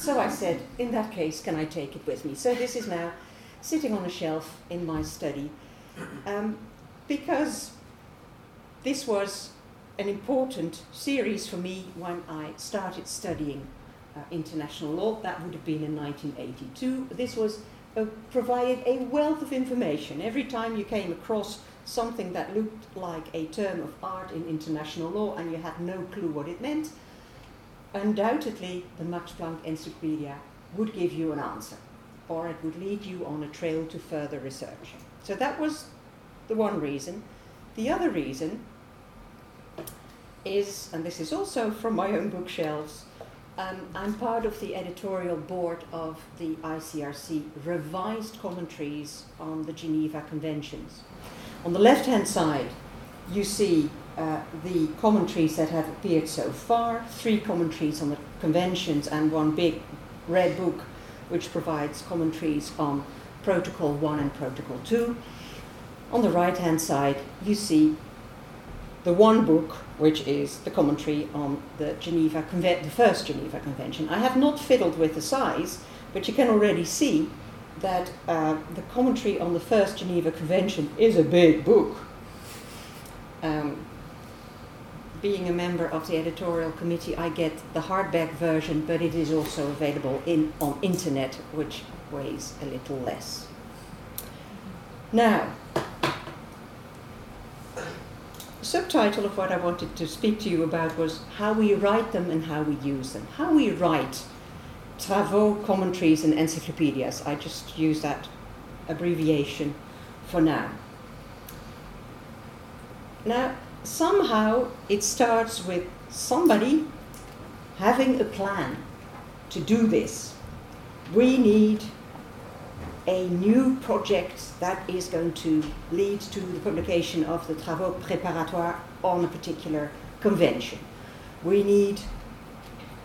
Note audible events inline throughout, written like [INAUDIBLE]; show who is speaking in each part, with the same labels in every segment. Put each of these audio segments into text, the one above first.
Speaker 1: So I said, in that case, can I take it with me? So this is now sitting on a shelf in my study um, because this was an important series for me when I started studying uh, international law. That would have been in 1982. This was uh, provided a wealth of information. Every time you came across something that looked like a term of art in international law and you had no clue what it meant, undoubtedly the Max Planck Encyclopedia would give you an answer or it would lead you on a trail to further research. So that was the one reason. The other reason is, and this is also from my own bookshelves, um, I'm part of the editorial board of the ICRC revised commentaries on the Geneva Conventions. On the left hand side, you see uh, the commentaries that have appeared so far, three commentaries on the conventions and one big red book which provides commentaries on Protocol 1 and Protocol 2. On the right hand side, you see the one book, which is the commentary on the Geneva Conven- the first Geneva Convention. I have not fiddled with the size, but you can already see that uh, the commentary on the first Geneva Convention is a big book. Um, being a member of the editorial committee, I get the hardback version, but it is also available in, on internet, which weighs a little less. Now, the subtitle of what I wanted to speak to you about was how we write them and how we use them. How we write travaux, commentaries, and encyclopedias. I just use that abbreviation for now. Now, somehow it starts with somebody having a plan to do this. We need a new project that is going to lead to the publication of the travaux préparatoires on a particular convention. We need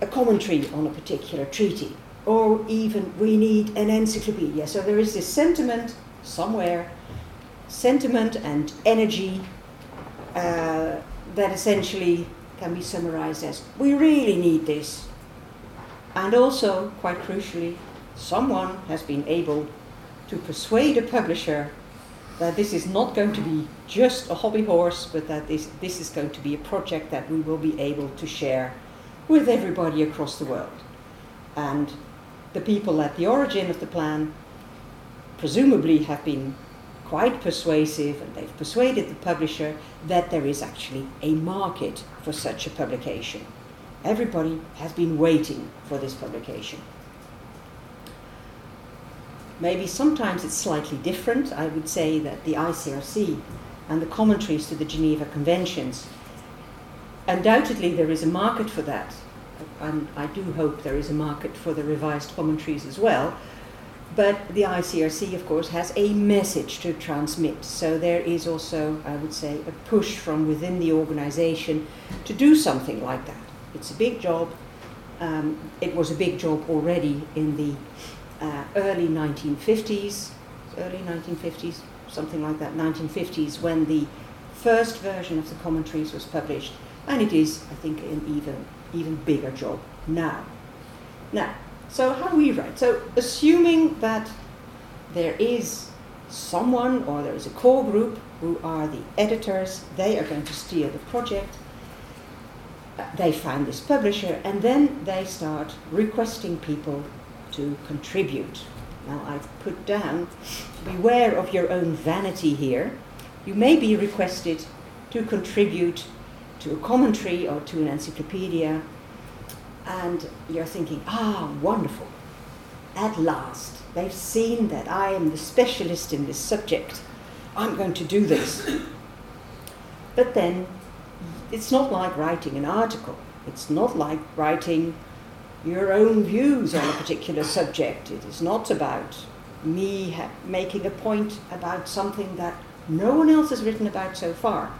Speaker 1: a commentary on a particular treaty, or even we need an encyclopedia. So there is this sentiment somewhere, sentiment and energy uh, that essentially can be summarized as we really need this. And also, quite crucially, someone has been able to persuade a publisher that this is not going to be just a hobby horse, but that this, this is going to be a project that we will be able to share with everybody across the world. And the people at the origin of the plan presumably have been quite persuasive and they've persuaded the publisher that there is actually a market for such a publication. Everybody has been waiting for this publication. Maybe sometimes it's slightly different. I would say that the ICRC and the commentaries to the Geneva Conventions, undoubtedly there is a market for that. And I do hope there is a market for the revised commentaries as well. But the ICRC, of course, has a message to transmit. So there is also, I would say, a push from within the organization to do something like that. It's a big job. Um, it was a big job already in the uh, early 1950s, early 1950s, something like that, 1950s, when the first version of the commentaries was published, and it is, I think, an even even bigger job now. Now, so how do we write? So assuming that there is someone or there is a core group who are the editors, they are going to steer the project. They find this publisher, and then they start requesting people to contribute. Now, I've put down beware of your own vanity here. You may be requested to contribute to a commentary or to an encyclopedia, and you're thinking, ah, wonderful, at last, they've seen that I am the specialist in this subject. I'm going to do this. [COUGHS] But then, it's not like writing an article. It's not like writing your own views on a particular subject. It is not about me ha- making a point about something that no one else has written about so far,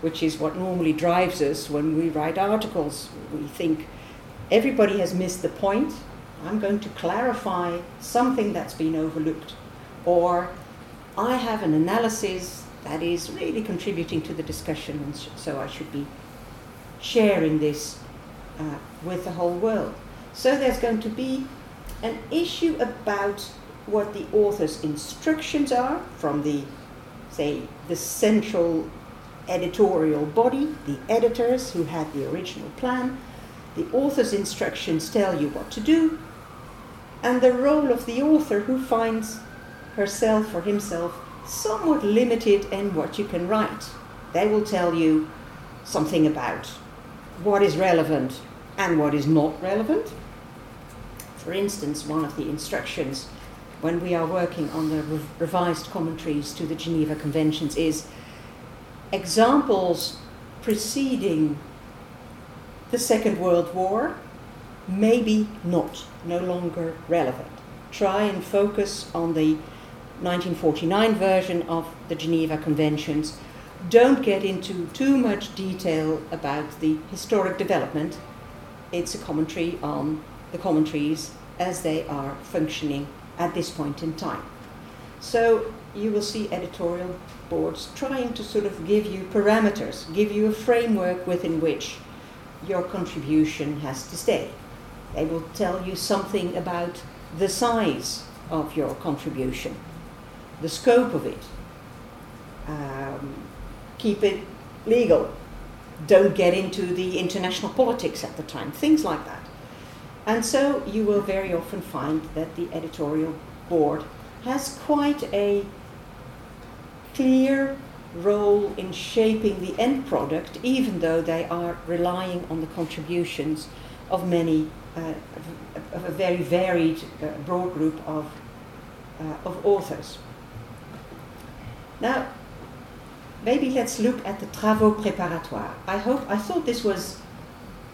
Speaker 1: which is what normally drives us when we write articles. We think everybody has missed the point. I'm going to clarify something that's been overlooked. Or I have an analysis that is really contributing to the discussion, and so I should be sharing this uh, with the whole world. So there's going to be an issue about what the author's instructions are from the, say, the central editorial body, the editors who had the original plan. The author's instructions tell you what to do, and the role of the author who finds herself or himself somewhat limited in what you can write. They will tell you something about what is relevant and what is not relevant. For instance, one of the instructions when we are working on the re- revised commentaries to the Geneva Conventions is examples preceding the Second World War, maybe not, no longer relevant. Try and focus on the 1949 version of the Geneva Conventions. Don't get into too much detail about the historic development. It's a commentary on the commentaries as they are functioning at this point in time. So you will see editorial boards trying to sort of give you parameters, give you a framework within which your contribution has to stay. They will tell you something about the size of your contribution, the scope of it. Um, keep it legal. Don't get into the international politics at the time, things like that. And so you will very often find that the editorial board has quite a clear role in shaping the end product, even though they are relying on the contributions of many, uh, of a very varied, uh, broad group of, uh, of authors. Now, maybe let's look at the travaux préparatoires. I hope, I thought this was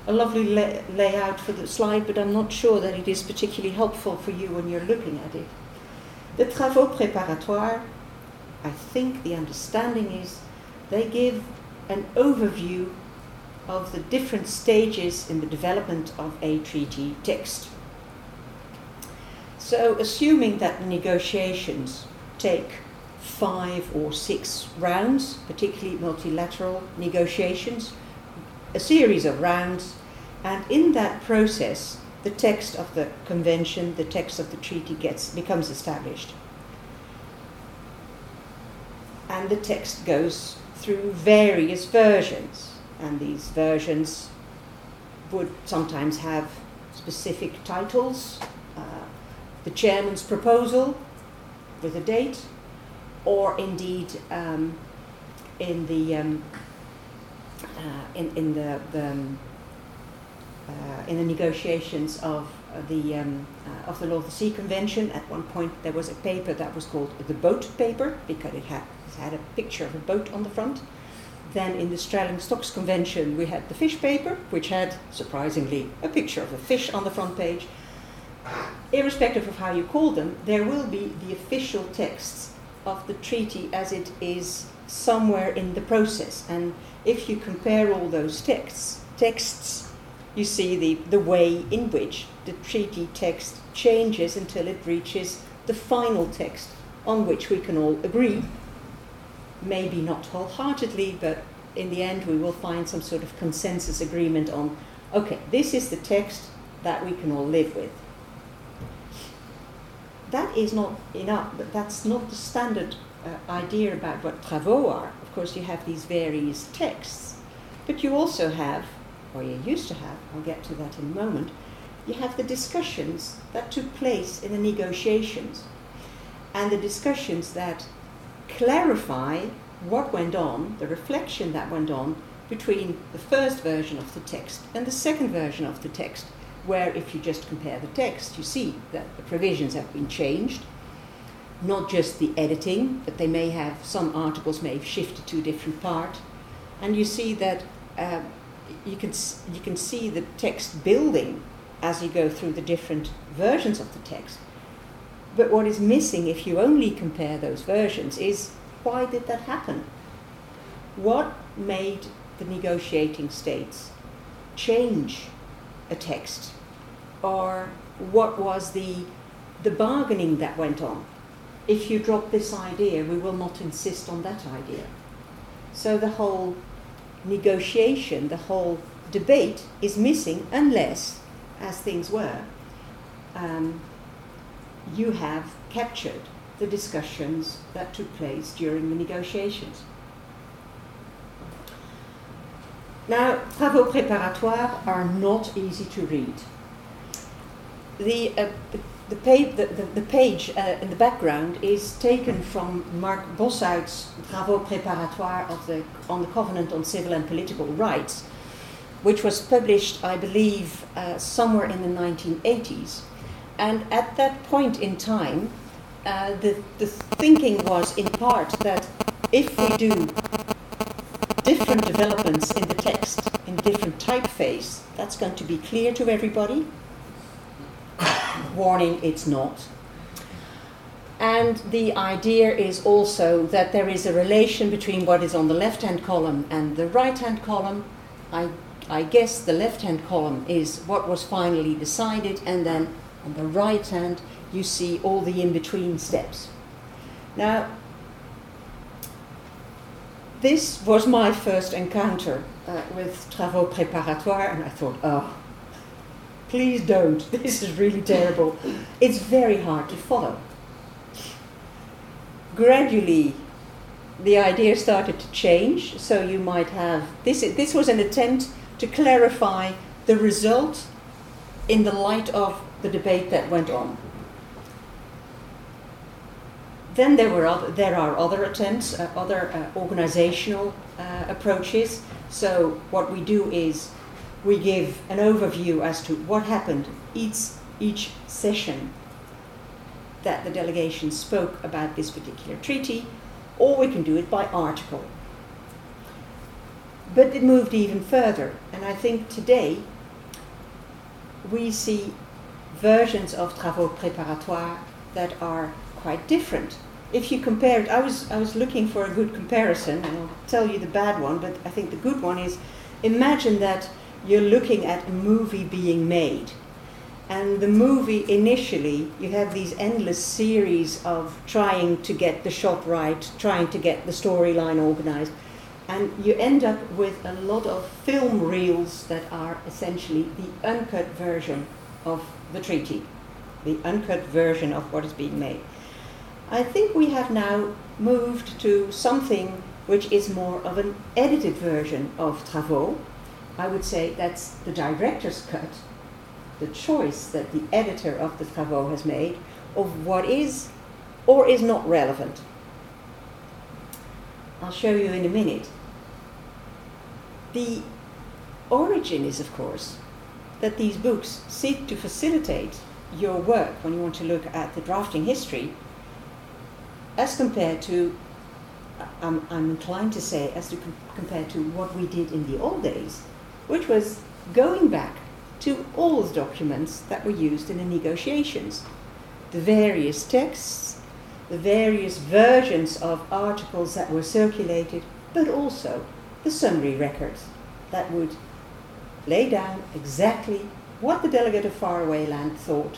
Speaker 1: a lovely lay- layout for the slide, but I'm not sure that it is particularly helpful for you when you're looking at it. The travaux préparatoires, I think the understanding is they give an overview of the different stages in the development of a treaty text. So, assuming that negotiations take five or six rounds, particularly multilateral negotiations, a series of rounds, and in that process, the text of the convention, the text of the treaty gets becomes established. And the text goes through various versions, and these versions would sometimes have specific titles, uh, the chairman's proposal with a date, or indeed um, in the um, uh, in, in the, the um, uh, in the negotiations of the um, uh, of the Law of the Sea Convention. At one point, there was a paper that was called the boat paper because it had it had a picture of a boat on the front. Then in the Straddling Stocks Convention, we had the fish paper, which had surprisingly a picture of a fish on the front page. Irrespective of how you call them, there will be the official texts of the treaty as it is somewhere in the process. And if you compare all those texts, texts, you see the, the way in which the treaty text changes until it reaches the final text on which we can all agree. Maybe not wholeheartedly, but in the end we will find some sort of consensus agreement on okay, this is the text that we can all live with. That is not enough, but that's not the standard uh, idea about what travaux are. Of course, you have these various texts, but you also have, or you used to have, I'll get to that in a moment, you have the discussions that took place in the negotiations and the discussions that clarify what went on, the reflection that went on between the first version of the text and the second version of the text, where if you just compare the text, you see that the provisions have been changed not just the editing, but they may have some articles may have shifted to a different part, and you see that uh, you can you can see the text building as you go through the different versions of the text. But what is missing if you only compare those versions is why did that happen? What made the negotiating states change a text? Or what was the, the bargaining that went on? if you drop this idea, we will not insist on that idea. So the whole negotiation, the whole debate is missing unless, as things were, um, you have captured the discussions that took place during the negotiations. Now, travaux préparatoires are not easy to read. The, uh, the, page, the, the, the page uh, in the background is taken from Marc Bossuyt's Travaux préparatoires the, on the Covenant on Civil and Political Rights, which was published, I believe, uh, somewhere in the 1980s. And at that point in time, uh, the, the thinking was in part that if we do different developments in the text in different typeface, that's going to be clear to everybody. Warning, it's not. And the idea is also that there is a relation between what is on the left hand column and the right hand column. I, I guess the left hand column is what was finally decided, and then on the right hand, you see all the in between steps. Now, this was my first encounter uh, with travaux préparatoires, and I thought, oh, please don't. [LAUGHS] This is really terrible. It's very hard to follow. Gradually, the idea started to change, so you might have this. This was an attempt to clarify the result in the light of the debate that went on. Then there were other, there are other attempts, uh, other uh, organizational uh, approaches. So what we do is we give an overview as to what happened each each session that the delegation spoke about this particular treaty, or we can do it by article. But it moved even further, and I think today we see versions of travaux préparatoires that are quite different. If you compare it, I was, I was looking for a good comparison, and I'll tell you the bad one, but I think the good one is imagine that you're looking at a movie being made. And the movie initially, you have these endless series of trying to get the shot right, trying to get the storyline organized, and you end up with a lot of film reels that are essentially the uncut version of the treaty, the uncut version of what is being made. I think we have now moved to something which is more of an edited version of Travaux. I would say that's the director's cut, the choice that the editor of the Travaux has made of what is or is not relevant. I'll show you in a minute. The origin is, of course, that these books seek to facilitate your work when you want to look at the drafting history as compared to, I'm, I'm inclined to say, as to com- compared to what we did in the old days, which was going back to all the documents that were used in the negotiations, the various texts, the various versions of articles that were circulated, but also the summary records that would lay down exactly what the delegate of faraway land thought,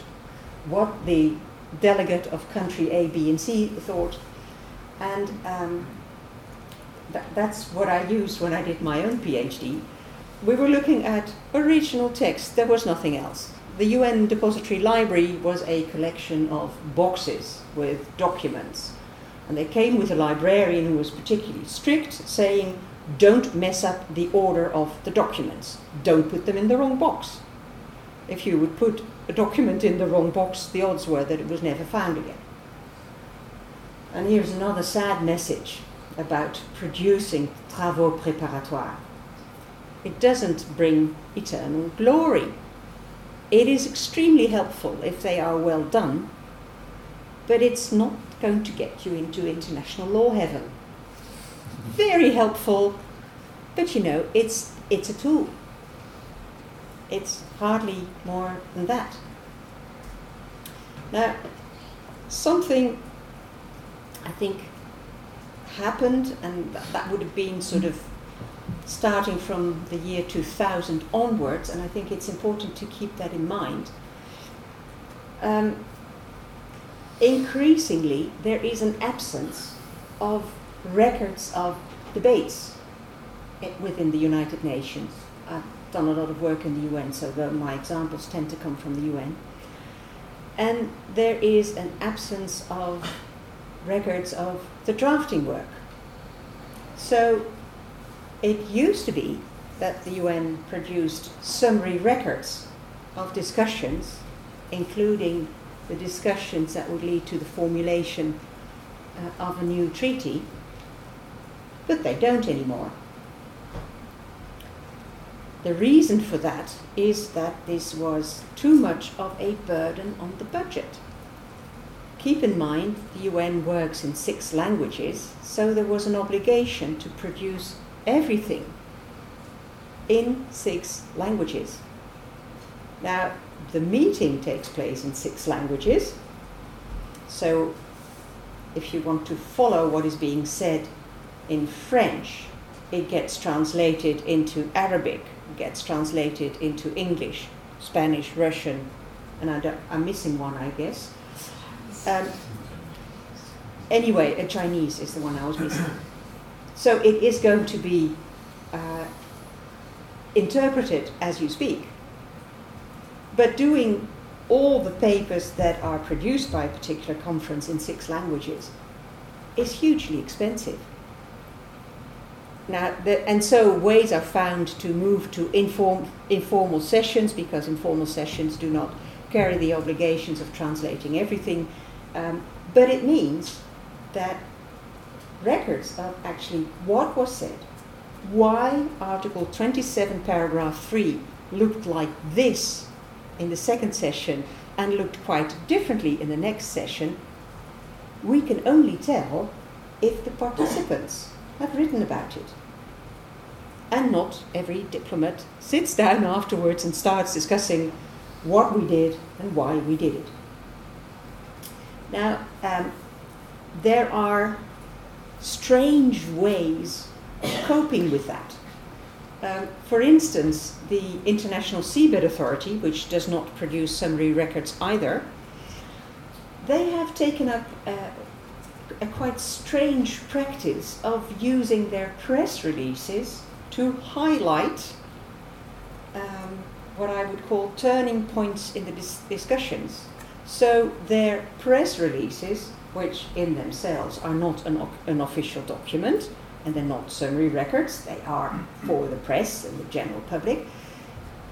Speaker 1: what the delegate of country A, B, and C thought, and um, th- that's what I used when I did my own PhD. We were looking at original text, there was nothing else. The UN Depository Library was a collection of boxes with documents, and they came with a librarian who was particularly strict, saying, don't mess up the order of the documents. Don't put them in the wrong box. If you would put a document in the wrong box, the odds were that it was never found again. And here's another sad message about producing travaux préparatoires. It doesn't bring eternal glory. It is extremely helpful if they are well done, but it's not going to get you into international law heaven very helpful, but you know, it's, it's a tool. It's hardly more than that. Now, something I think happened, and that would have been sort of starting from the year 2000 onwards, and I think it's important to keep that in mind. Um, increasingly, there is an absence of records of debates within the United Nations. I've done a lot of work in the UN, so the, my examples tend to come from the UN. And there is an absence of records of the drafting work. So it used to be that the UN produced summary records of discussions, including the discussions that would lead to the formulation uh, of a new treaty, but they don't anymore. The reason for that is that this was too much of a burden on the budget. Keep in mind the UN works in six languages, so there was an obligation to produce everything in six languages. Now, the meeting takes place in six languages, so if you want to follow what is being said in French, it gets translated into Arabic, gets translated into English, Spanish, Russian, and I am missing one, I guess. Um, anyway, a Chinese is the one I was missing. [COUGHS] So it is going to be uh, interpreted as you speak. But doing all the papers that are produced by a particular conference in six languages is hugely expensive. Now, the, and so ways are found to move to inform, informal sessions because informal sessions do not carry the obligations of translating everything. Um, but it means that records of actually what was said, why Article 27, paragraph 3 looked like this in the second session and looked quite differently in the next session, we can only tell if the participants have written about it. And not every diplomat sits down afterwards and starts discussing what we did and why we did it. Now, um, there are strange ways of coping with that. Um, for instance, the International Seabed Authority, which does not produce summary records either, they have taken up a quite strange practice of using their press releases to highlight um, what I would call turning points in the dis- discussions. So their press releases, which in themselves are not an, an official document, and they're not summary records, they are for the press and the general public.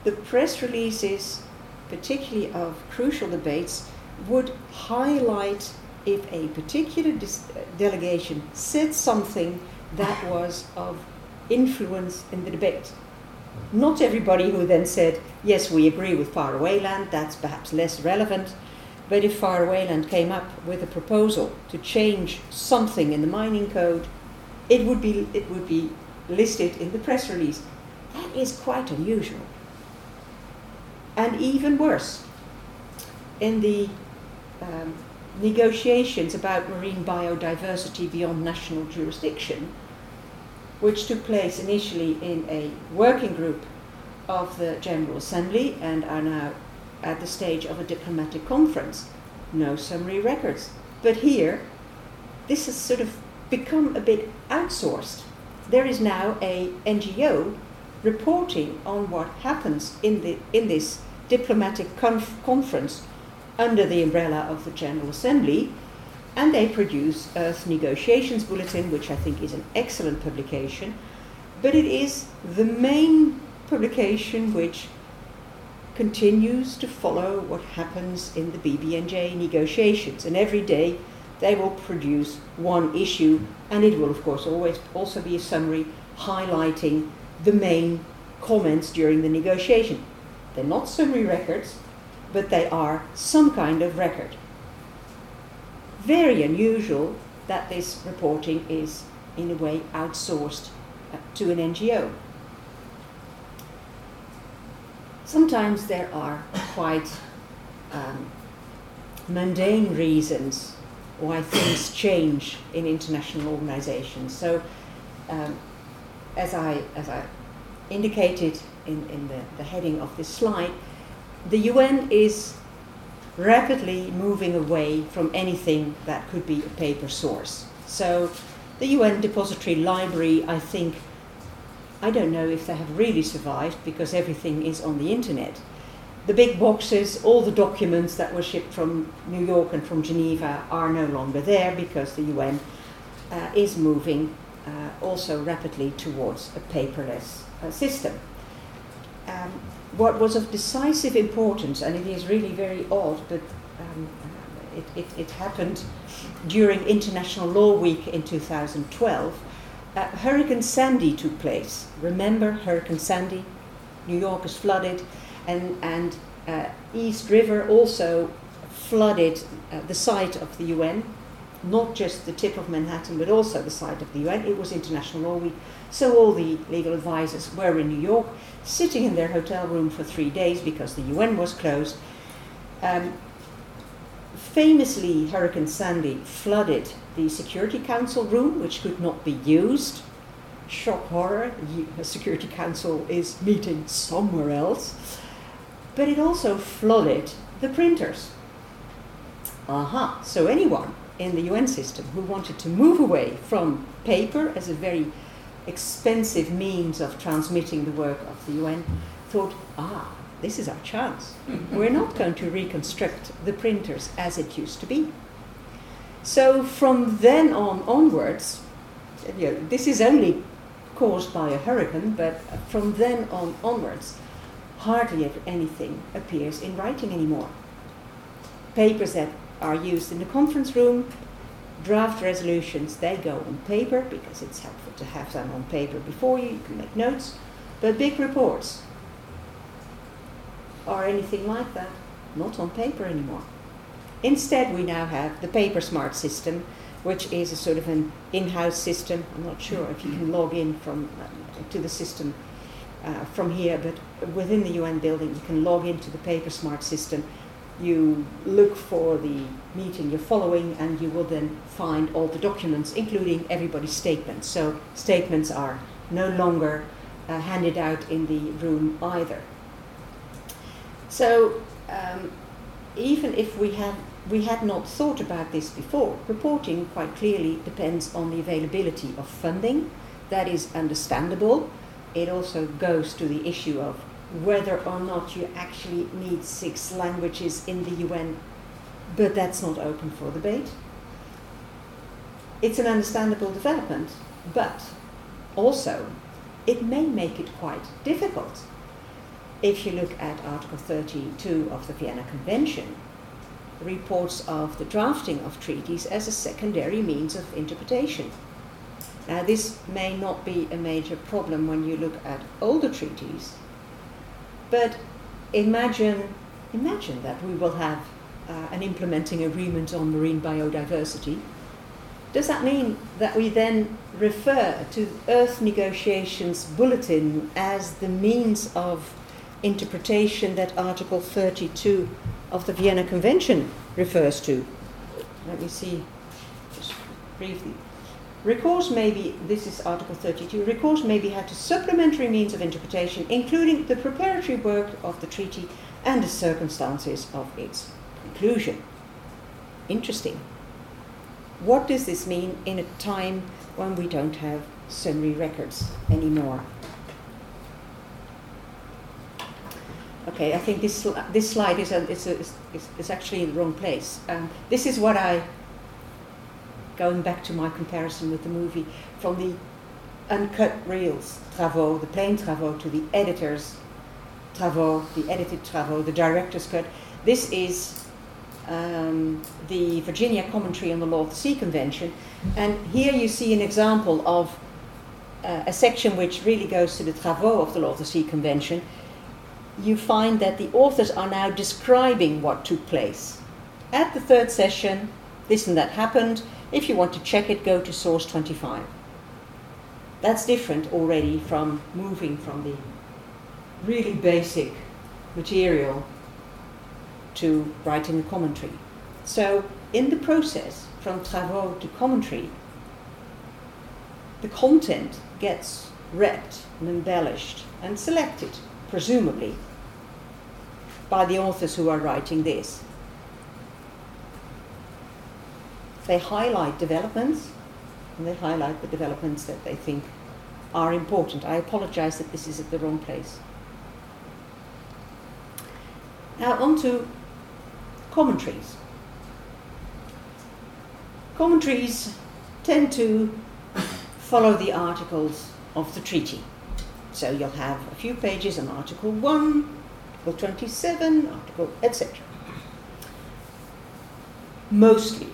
Speaker 1: The press releases, particularly of crucial debates, would highlight if a particular dis- delegation said something that was of influence in the debate. Not everybody who then said, yes, we agree with Faraway Land, that's perhaps less relevant. But if Faraway Land came up with a proposal to change something in the mining code, it would be, it would be listed in the press release. That is quite unusual. And even worse, in the um, negotiations about marine biodiversity beyond national jurisdiction, which took place initially in a working group of the General Assembly and are now at the stage of a diplomatic conference. No summary records. But here, this has sort of become a bit outsourced. There is now a NGO reporting on what happens in, the, in this diplomatic conf- conference under the umbrella of the General Assembly, and they produce Earth Negotiations Bulletin, which I think is an excellent publication, but it is the main publication which continues to follow what happens in the BBNJ negotiations, and every day they will produce one issue, and it will, of course, always also be a summary highlighting the main comments during the negotiation. They're not summary records, but they are some kind of record. Very unusual that this reporting is, in a way, outsourced uh, to an NGO. Sometimes there are quite um, mundane reasons why things [COUGHS] change in international organizations. So, um, as, I, as I indicated in, in the, the heading of this slide, the UN is rapidly moving away from anything that could be a paper source. So, the UN Depository Library, I think, I don't know if they have really survived because everything is on the internet. The big boxes, all the documents that were shipped from New York and from Geneva are no longer there because the UN uh, is moving uh, also rapidly towards a paperless uh, system. Um, what was of decisive importance, and it is really very odd, but um, it, it, it, happened during International Law Week in 2012. Uh, Hurricane Sandy took place. Remember Hurricane Sandy? New York is flooded, and, and uh, East River also flooded uh, the site of the UN, not just the tip of Manhattan, but also the site of the UN. It was International Law Week, so all the legal advisors were in New York, sitting in their hotel room for three days because the UN was closed. Um, famously, Hurricane Sandy flooded the Security Council room, which could not be used. Shock horror, the Security Council is meeting somewhere else. But it also flooded the printers. Aha, so anyone in the UN system who wanted to move away from paper as a very expensive means of transmitting the work of the UN thought, ah, this is our chance. [LAUGHS] We're not going to reconstruct the printers as it used to be. So from then on onwards, you know, this is only caused by a hurricane, but from then on onwards, hardly anything appears in writing anymore. Papers that are used in the conference room, draft resolutions, they go on paper because it's helpful to have them on paper before you, you can make notes. But big reports, or anything like that, not on paper anymore. Instead, we now have the paper smart system, which is a sort of an in-house system. I'm not sure if you can log in from uh, to the system uh, from here, but within the UN building, you can log into the paper smart system. You look for the meeting you're following, and you will then find all the documents, including everybody's statements. So statements are no longer uh, handed out in the room either. So um, even if we had we had not thought about this before, reporting quite clearly depends on the availability of funding. That is understandable. It also goes to the issue of whether or not you actually need six languages in the UN, but that's not open for debate. It's an understandable development, but also it may make it quite difficult if you look at Article 32 of the Vienna Convention, reports of the drafting of treaties as a secondary means of interpretation. Now, this may not be a major problem when you look at older treaties, but imagine, imagine that we will have uh, an implementing agreement on marine biodiversity. Does that mean that we then refer to Earth Negotiations Bulletin as the means of interpretation that Article 32 of the Vienna Convention refers to. Let me see, just briefly. Recourse may be, this is Article 32, recourse may be had to supplementary means of interpretation, including the preparatory work of the treaty and the circumstances of its conclusion. Interesting. What does this mean in a time when we don't have summary records anymore? Okay, I think this this slide is a, is, a, is, is actually in the wrong place. Um, this is what I, going back to my comparison with the movie, from the uncut reels travaux, the plain travaux, to the editor's travaux, the edited travaux, the director's cut. This is um, the Virginia Commentary on the Law of the Sea Convention, and here you see an example of uh, a section which really goes to the travaux of the Law of the Sea Convention you find that the authors are now describing what took place. At the third session, this and that happened. If you want to check it, go to source 25. That's different already from moving from the really basic material to writing a commentary. So, in the process, from travaux to commentary, the content gets read and embellished and selected presumably, by the authors who are writing this. They highlight developments, and they highlight the developments that they think are important. I apologize that this is at the wrong place. Now, on to commentaries. Commentaries tend to follow the articles of the treaty. So you'll have a few pages on Article 1, Article 27, Article, etc. Mostly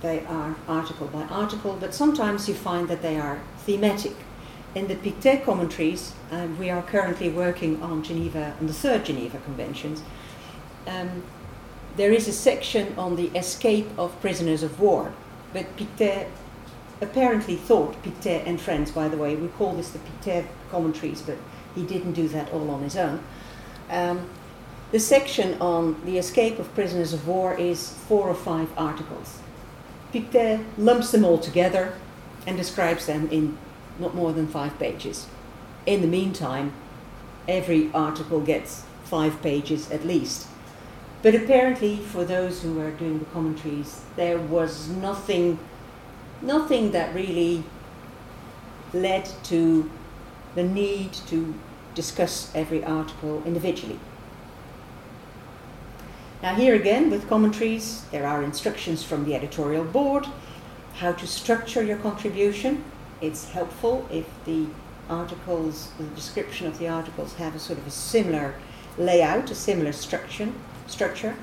Speaker 1: they are article by article, but sometimes you find that they are thematic. In the Pictet commentaries, uh, we are currently working on Geneva and the Third Geneva Conventions. Um, there is a section on the escape of prisoners of war, but Pictet apparently thought, Pictet and friends, by the way, we call this the Pictet commentaries, but he didn't do that all on his own. Um, the section on the escape of prisoners of war is four or five articles. Pictet lumps them all together and describes them in not more than five pages. In the meantime, every article gets five pages at least. But apparently, for those who were doing the commentaries, there was nothing, nothing that really led to the need to discuss every article individually. Now, here again, with commentaries, there are instructions from the editorial board how to structure your contribution. It's helpful if the articles, the description of the articles, have a sort of a similar layout, a similar structure. Structure.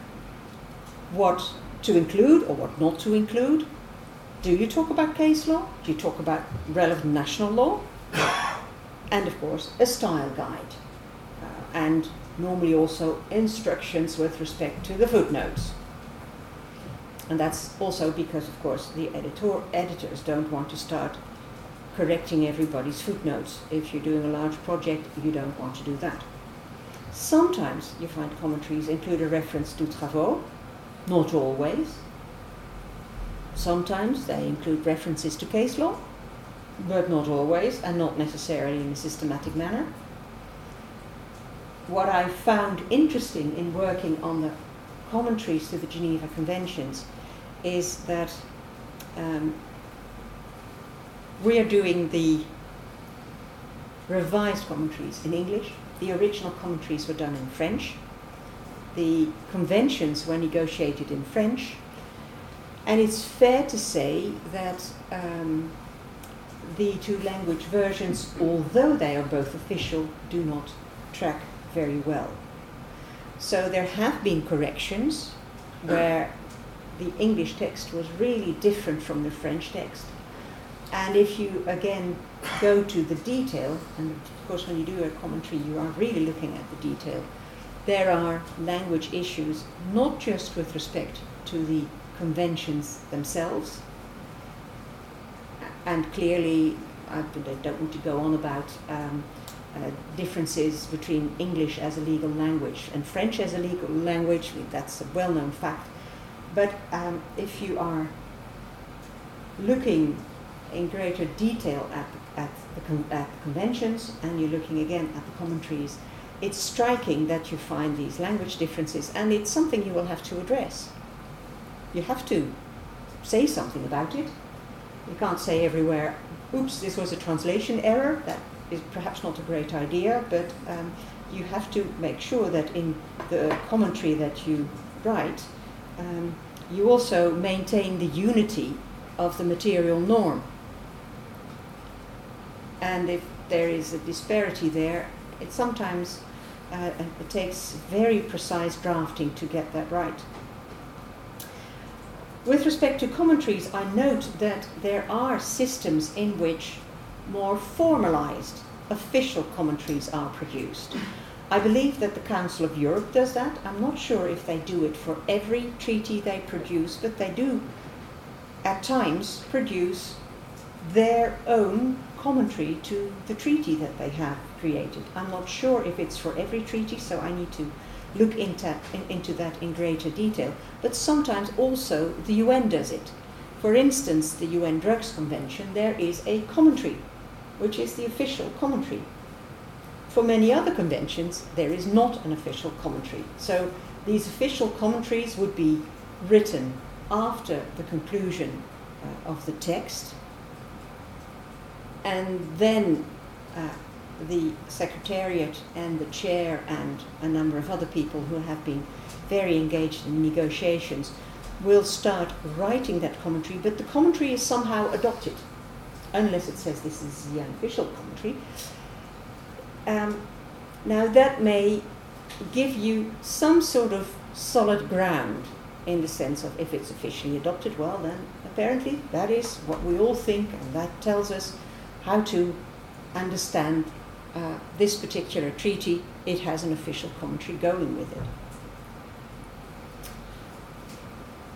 Speaker 1: What to include or what not to include. Do you talk about case law? Do you talk about relevant national law? [COUGHS] and of course, a style guide. Uh, and normally also instructions with respect to the footnotes. And that's also because, of course, the editor, editors don't want to start correcting everybody's footnotes. If you're doing a large project, you don't want to do that. Sometimes you find commentaries include a reference to travaux, not always. Sometimes they include references to case law, but not always, and not necessarily in a systematic manner what I found interesting in working on the commentaries to the Geneva Conventions is that um, we are doing the revised commentaries in English. The original commentaries were done in French. The conventions were negotiated in French. And it's fair to say that um, the two language versions, although they are both official, do not track very well. So there have been corrections where the English text was really different from the French text. And if you again go to the detail, and of course, when you do a commentary, you are really looking at the detail, there are language issues, not just with respect to the conventions themselves. And clearly, I don't want to go on about um, uh, differences between English as a legal language and French as a legal language. That's a well known fact. But um, if you are looking in greater detail at, at, the con- at the conventions and you're looking again at the commentaries, it's striking that you find these language differences, and it's something you will have to address. You have to say something about it. You can't say everywhere, oops, this was a translation error. That is perhaps not a great idea, but um, you have to make sure that in the commentary that you write, um, you also maintain the unity of the material norm. And if there is a disparity there, it sometimes uh, it takes very precise drafting to get that right. With respect to commentaries, I note that there are systems in which more formalized official commentaries are produced. I believe that the Council of Europe does that. I'm not sure if they do it for every treaty they produce, but they do at times produce their own commentary to the treaty that they have created. I'm not sure if it's for every treaty, so I need to look into, in, into that in greater detail. But sometimes also the UN does it. For instance, the UN Drugs Convention, there is a commentary, which is the official commentary for many other conventions, there is not an official commentary. So these official commentaries would be written after the conclusion uh, of the text, and then uh, the Secretariat and the chair and a number of other people who have been very engaged in negotiations will start writing that commentary, but the commentary is somehow adopted, unless it says this is the unofficial commentary. Um, now, that may give you some sort of solid ground in the sense of if it's officially adopted, well, then apparently that is what we all think, and that tells us how to understand uh, this particular treaty. It has an official commentary going with it.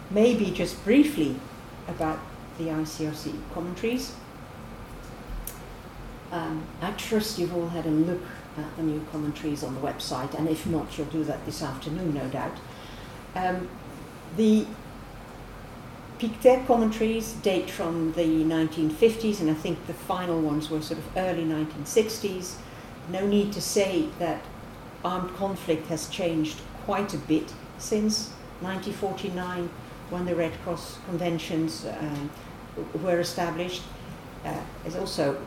Speaker 1: Maybe just briefly about the ICRC commentaries. Um, I trust you've all had a look at the new commentaries on the website, and if not, you'll do that this afternoon, no doubt. Um, the Pictet commentaries date from the 1950s, and I think the final ones were sort of early 1960s. No need to say that armed conflict has changed quite a bit since 1949 when the Red Cross conventions um, were established. Uh, also,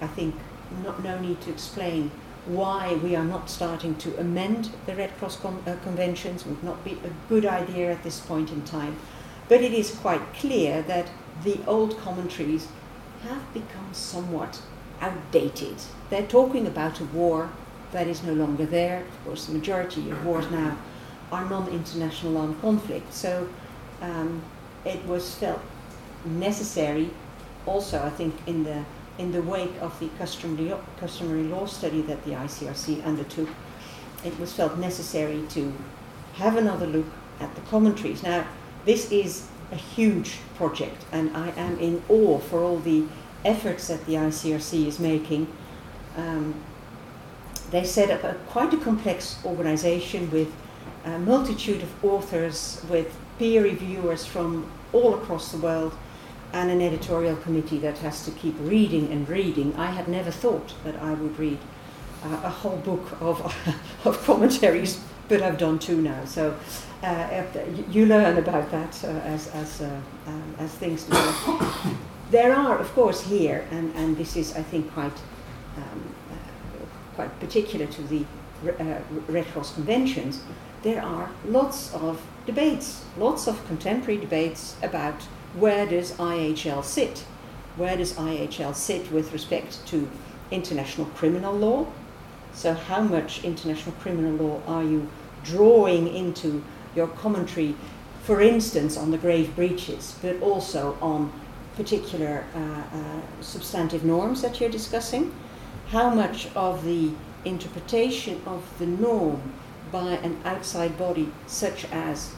Speaker 1: I think, not, no need to explain why we are not starting to amend the Red Cross uh, conventions would not be a good idea at this point in time. But it is quite clear that the old commentaries have become somewhat outdated. They're talking about a war that is no longer there. Of course, the majority of wars now are non international armed conflict. So um, it was felt necessary, also, I think, in the in the wake of the customary, customary law study that the ICRC undertook, it was felt necessary to have another look at the commentaries. Now, this is a huge project, and I am in awe for all the efforts that the ICRC is making. Um, they set up a, quite a complex organization with a multitude of authors, with peer reviewers from all across the world and an editorial committee that has to keep reading and reading. I had never thought that I would read uh, a whole book of, [LAUGHS] of commentaries, but I've done two now. So uh, you learn about that uh, as, as, um, as things develop. [COUGHS] there are, of course, here, and, and this is, I think, quite, um, uh, quite particular to the Red Cross conventions, there are lots of debates, lots of contemporary debates about where does IHL sit? Where does IHL sit with respect to international criminal law? So, how much international criminal law are you drawing into your commentary, for instance, on the grave breaches, but also on particular uh, uh, substantive norms that you're discussing? How much of the interpretation of the norm by an outside body, such as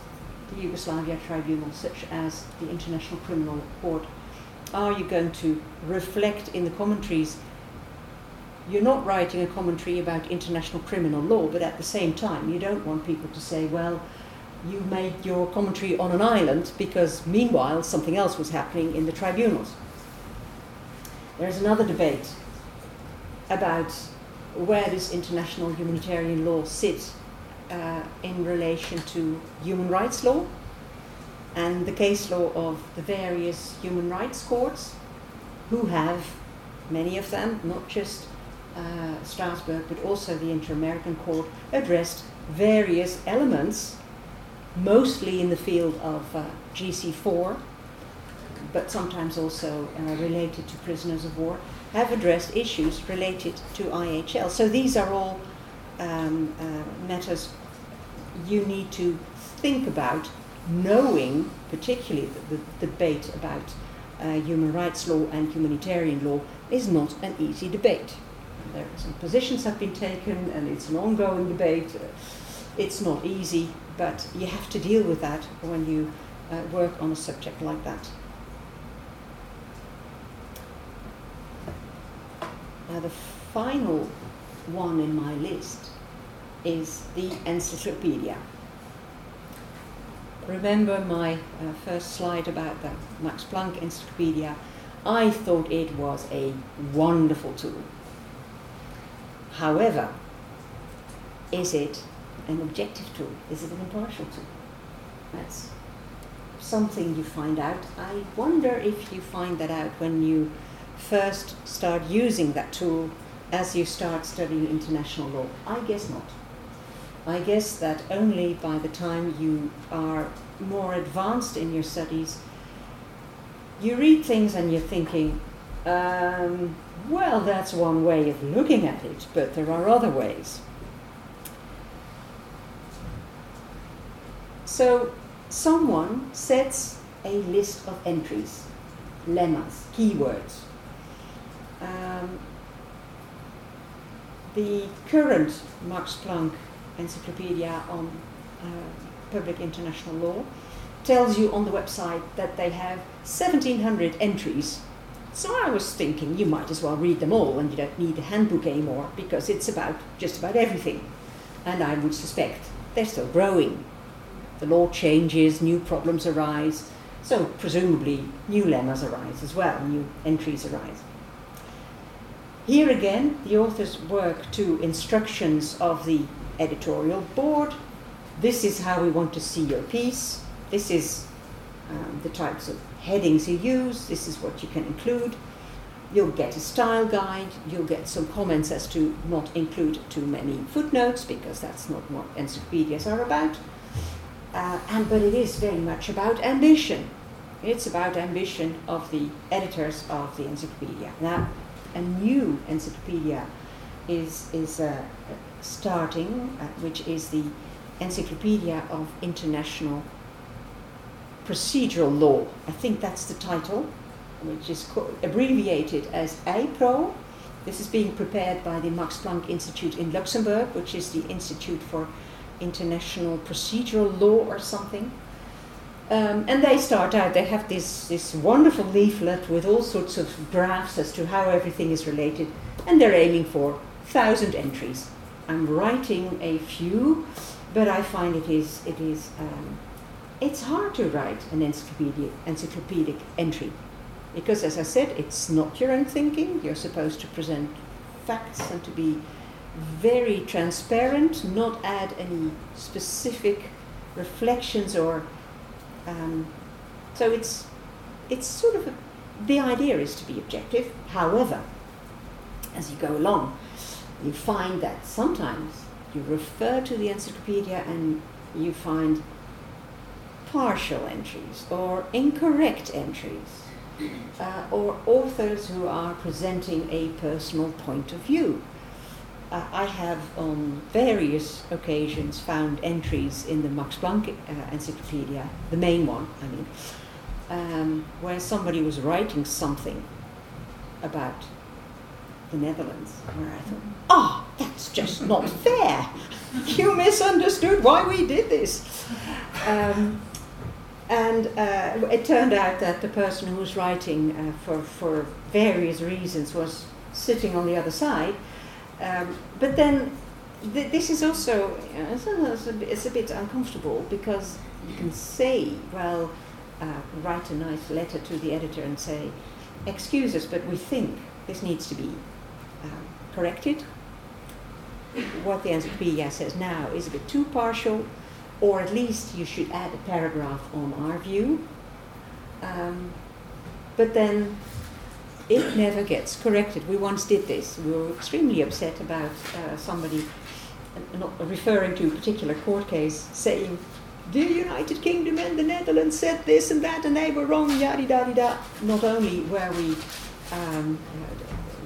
Speaker 1: the Yugoslavia Tribunal, such as the International Criminal Court, are you going to reflect in the commentaries? You're not writing a commentary about international criminal law, but at the same time, you don't want people to say, well, you made your commentary on an island because meanwhile something else was happening in the tribunals. There's another debate about where this international humanitarian law sit uh, in relation to human rights law and the case law of the various human rights courts, who have, many of them, not just uh, Strasbourg, but also the Inter American Court, addressed various elements, mostly in the field of uh, GC4, but sometimes also uh, related to prisoners of war, have addressed issues related to IHL. So these are all um, uh, matters you need to think about knowing, particularly the, the debate about uh, human rights law and humanitarian law, is not an easy debate. There are some positions have been taken, and it's an ongoing debate. It's not easy, but you have to deal with that when you uh, work on a subject like that. Now, the final one in my list is the encyclopedia. Remember my uh, first slide about the Max Planck Encyclopedia? I thought it was a wonderful tool. However, is it an objective tool? Is it an impartial tool? That's something you find out. I wonder if you find that out when you first start using that tool as you start studying international law? I guess not. I guess that only by the time you are more advanced in your studies, you read things and you're thinking, um, well, that's one way of looking at it, but there are other ways. So, someone sets a list of entries, lemmas, keywords. Um, the current Max Planck Encyclopedia on uh, Public International Law tells you on the website that they have 1700 entries. So I was thinking you might as well read them all and you don't need a handbook anymore because it's about just about everything. And I would suspect they're still growing. The law changes, new problems arise, so presumably new lemmas arise as well, new entries arise. Here again, the authors work to instructions of the editorial board. This is how we want to see your piece. This is um, the types of headings you use. This is what you can include. You'll get a style guide. You'll get some comments as to not include too many footnotes because that's not what encyclopedias are about. Uh, and but it is very much about ambition. It's about ambition of the editors of the encyclopedia. Now, a new encyclopedia is is uh, starting, uh, which is the Encyclopedia of International Procedural Law. I think that's the title, which is abbreviated as EIPRO. This is being prepared by the Max Planck Institute in Luxembourg, which is the Institute for International Procedural Law or something. Um, and they start out, they have this, this wonderful leaflet with all sorts of graphs as to how everything is related, and they're aiming for 1,000 entries. I'm writing a few, but I find it is, it is um, it's hard to write an encyclopedic, encyclopedic entry because, as I said, it's not your own thinking. You're supposed to present facts and to be very transparent, not add any specific reflections or. Um, so it's it's sort of a, the idea is to be objective. However, as you go along, you find that sometimes you refer to the encyclopedia and you find partial entries or incorrect entries, uh, or authors who are presenting a personal point of view. Uh, I have on various occasions found entries in the Max Planck uh, Encyclopedia, the main one, I mean, um, where somebody was writing something about the Netherlands, where I thought, oh, that's just not [LAUGHS] fair. You misunderstood why we did this. Um, and uh, it turned out that the person who was writing uh, for, for various reasons was sitting on the other side. Um, but then th- this is also you know, it's, a, it's, a, bit uncomfortable because you can say, well, uh, write a nice letter to the editor and say, excuse us, but we think this needs to be um, corrected. What the encyclopedia says now is a bit too partial or at least you should add a paragraph on our view. Um, but then it never gets corrected. We once did this. We were extremely upset about uh, somebody, uh, not referring to a particular court case, saying, the United Kingdom and the Netherlands said this and that, and they were wrong, yada yada da. Not only were we um,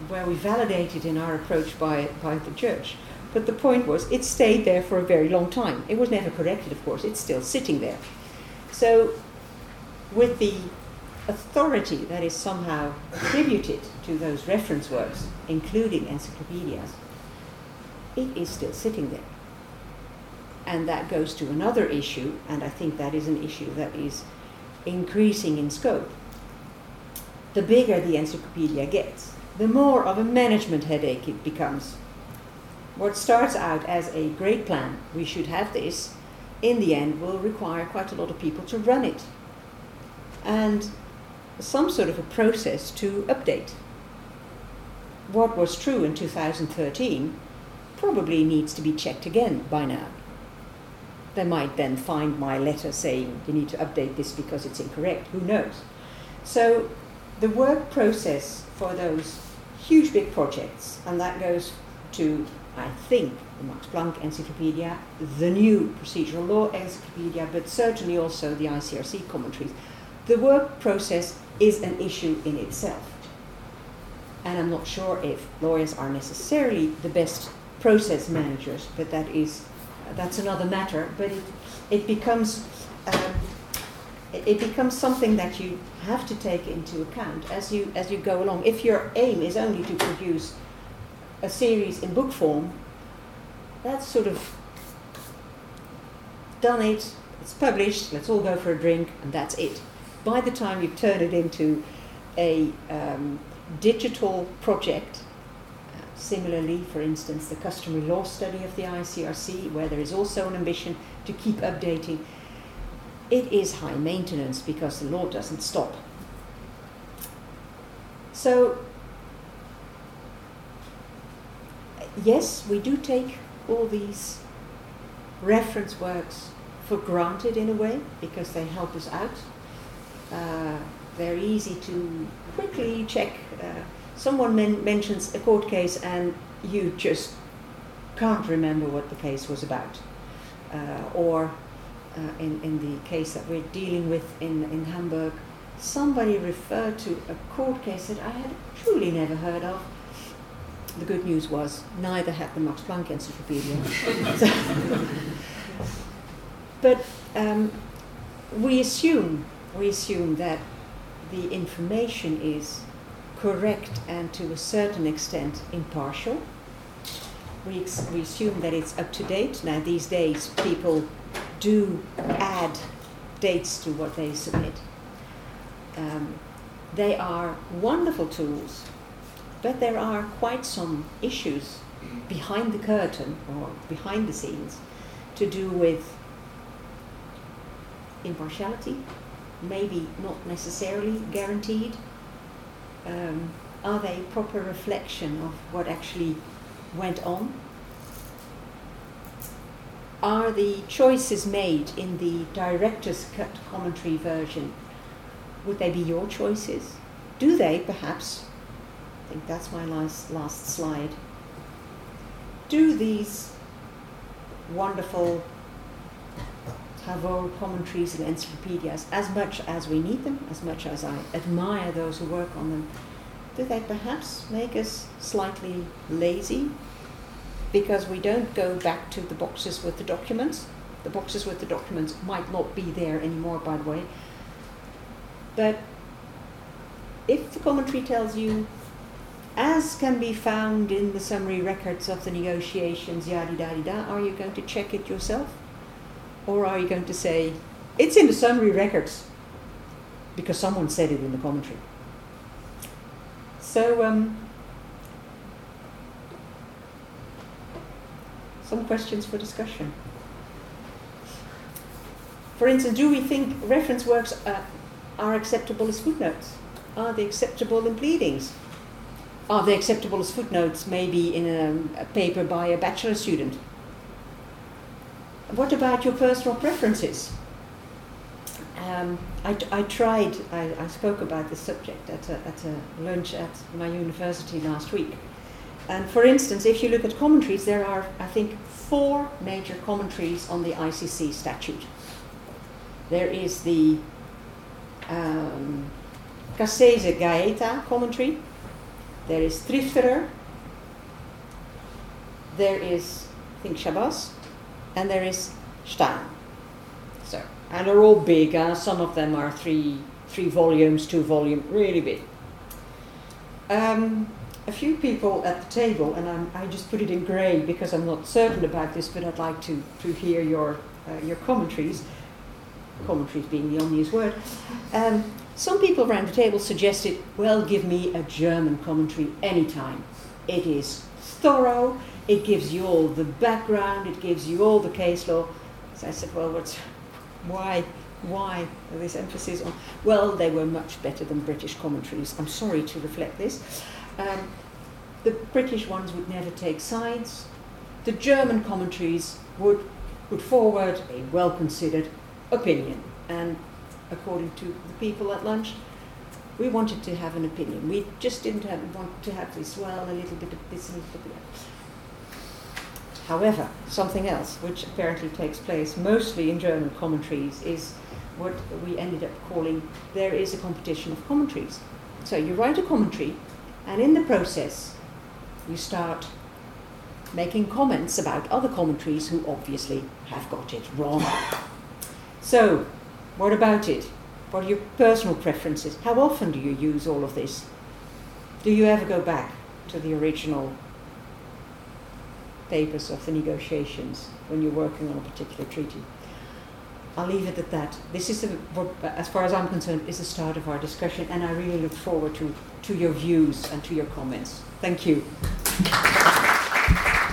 Speaker 1: were we validated in our approach by by the church, but the point was, it stayed there for a very long time. It was never corrected, of course, it's still sitting there. So, with the authority that is somehow attributed to those reference works, including encyclopedias, it is still sitting there. And that goes to another issue, and I think that is an issue that is increasing in scope. The bigger the encyclopedia gets, the more of a management headache it becomes what starts out as a great plan, we should have this, in the end will require quite a lot of people to run it. And some sort of a process to update. What was true in 2013 probably needs to be checked again by now. They might then find my letter saying you need to update this because it's incorrect. Who knows? So the work process for those huge big projects, and that goes to, I think, the Max Planck Encyclopedia, the new procedural law encyclopedia, but certainly also the ICRC commentaries. The work process is an issue in itself. And I'm not sure if lawyers are necessarily the best process managers, but that is that's another matter. But it, it becomes um, it becomes something that you have to take into account as you as you go along. If your aim is only to produce a series in book form, that's sort of done it. It's published. Let's all go for a drink, and that's it. By the time you turn it into a um, digital project, uh, similarly, for instance, the customary law study of the ICRC, where there is also an ambition to keep updating it is high maintenance because the law doesn't stop. So, yes, we do take all these reference works for granted in a way because they help us out. Uh, they're easy to quickly check. Uh, someone men- mentions a court case and you just can't remember what the case was about. Uh, or uh, in, in the case that we're dealing with in, in Hamburg, somebody referred to a court case that I had truly never heard of. The good news was neither had the Max Planck Encyclopedia. [LAUGHS] [LAUGHS] but um, we assume we assume that the information is correct and to a certain extent impartial. We, we assume that it's up to date. Now, these days, people do add dates to what they submit. Um, they are wonderful tools, but there are quite some issues behind the curtain or behind the scenes to do with impartiality, maybe not necessarily guaranteed. Um, are they proper reflection of what actually went on? are the choices made in the director's cut commentary version, would they be your choices? Do they, perhaps, I think that's my last, last slide, do these wonderful Travaux, commentaries, and encyclopedias, as much as we need them, as much as I admire those who work on them, do they perhaps make us slightly lazy because we don't go back to the boxes with the documents. The boxes with the documents might not be there anymore, by the way. But if the commentary tells you, as can be found in the summary records of the negotiations, yada yada da, are you going to check it yourself? Or are you going to say, it's in the summary records because someone said it in the commentary? So, um, some questions for discussion. For instance, do we think reference works uh, are acceptable as footnotes? Are they acceptable in pleadings? Are they acceptable as footnotes, maybe in a, a paper by a bachelor student? What about your personal preferences? Um, I, I, tried, I, I, spoke about this subject at a, at a lunch at my university last week. And for instance, if you look at commentaries, there are, I think, four major commentaries on the ICC statute. There is the um, Cassese Gaeta commentary, there is Triffterer, there is, I think, Schabas, and there is Stein. So, and they're all big, some of them are three, three volumes, two volume, really big. Um, a few people at the table, and I'm, i just put it in grey because I'm not certain about this, but I'd like to, to hear your, uh, your commentaries. Commentaries being the unused word. Um, some people around the table suggested, well, give me a German commentary anytime. It is thorough, it gives you all the background, it gives you all the case law. So I said, well, what's, why, why this emphasis on, well, they were much better than British commentaries. I'm sorry to reflect this. Um, the British ones would never take sides. The German commentaries would put forward a well considered opinion. And according to the people at lunch, We wanted to have an opinion. We just didn't have, want to have this, well, a little bit of this and a little bit of that. However, something else, which apparently takes place mostly in German commentaries, is what we ended up calling there is a competition of commentaries. So you write a commentary, and in the process, you start making comments about other commentaries who obviously have got it wrong. [LAUGHS] So, what about it? What are your personal preferences? How often do you use all of this? Do you ever go back to the original papers of the negotiations when you're working on a particular treaty? I'll leave it at that. This is, as far as I'm concerned, is the start of our discussion, and I really look forward to, to your views and to your comments. Thank you.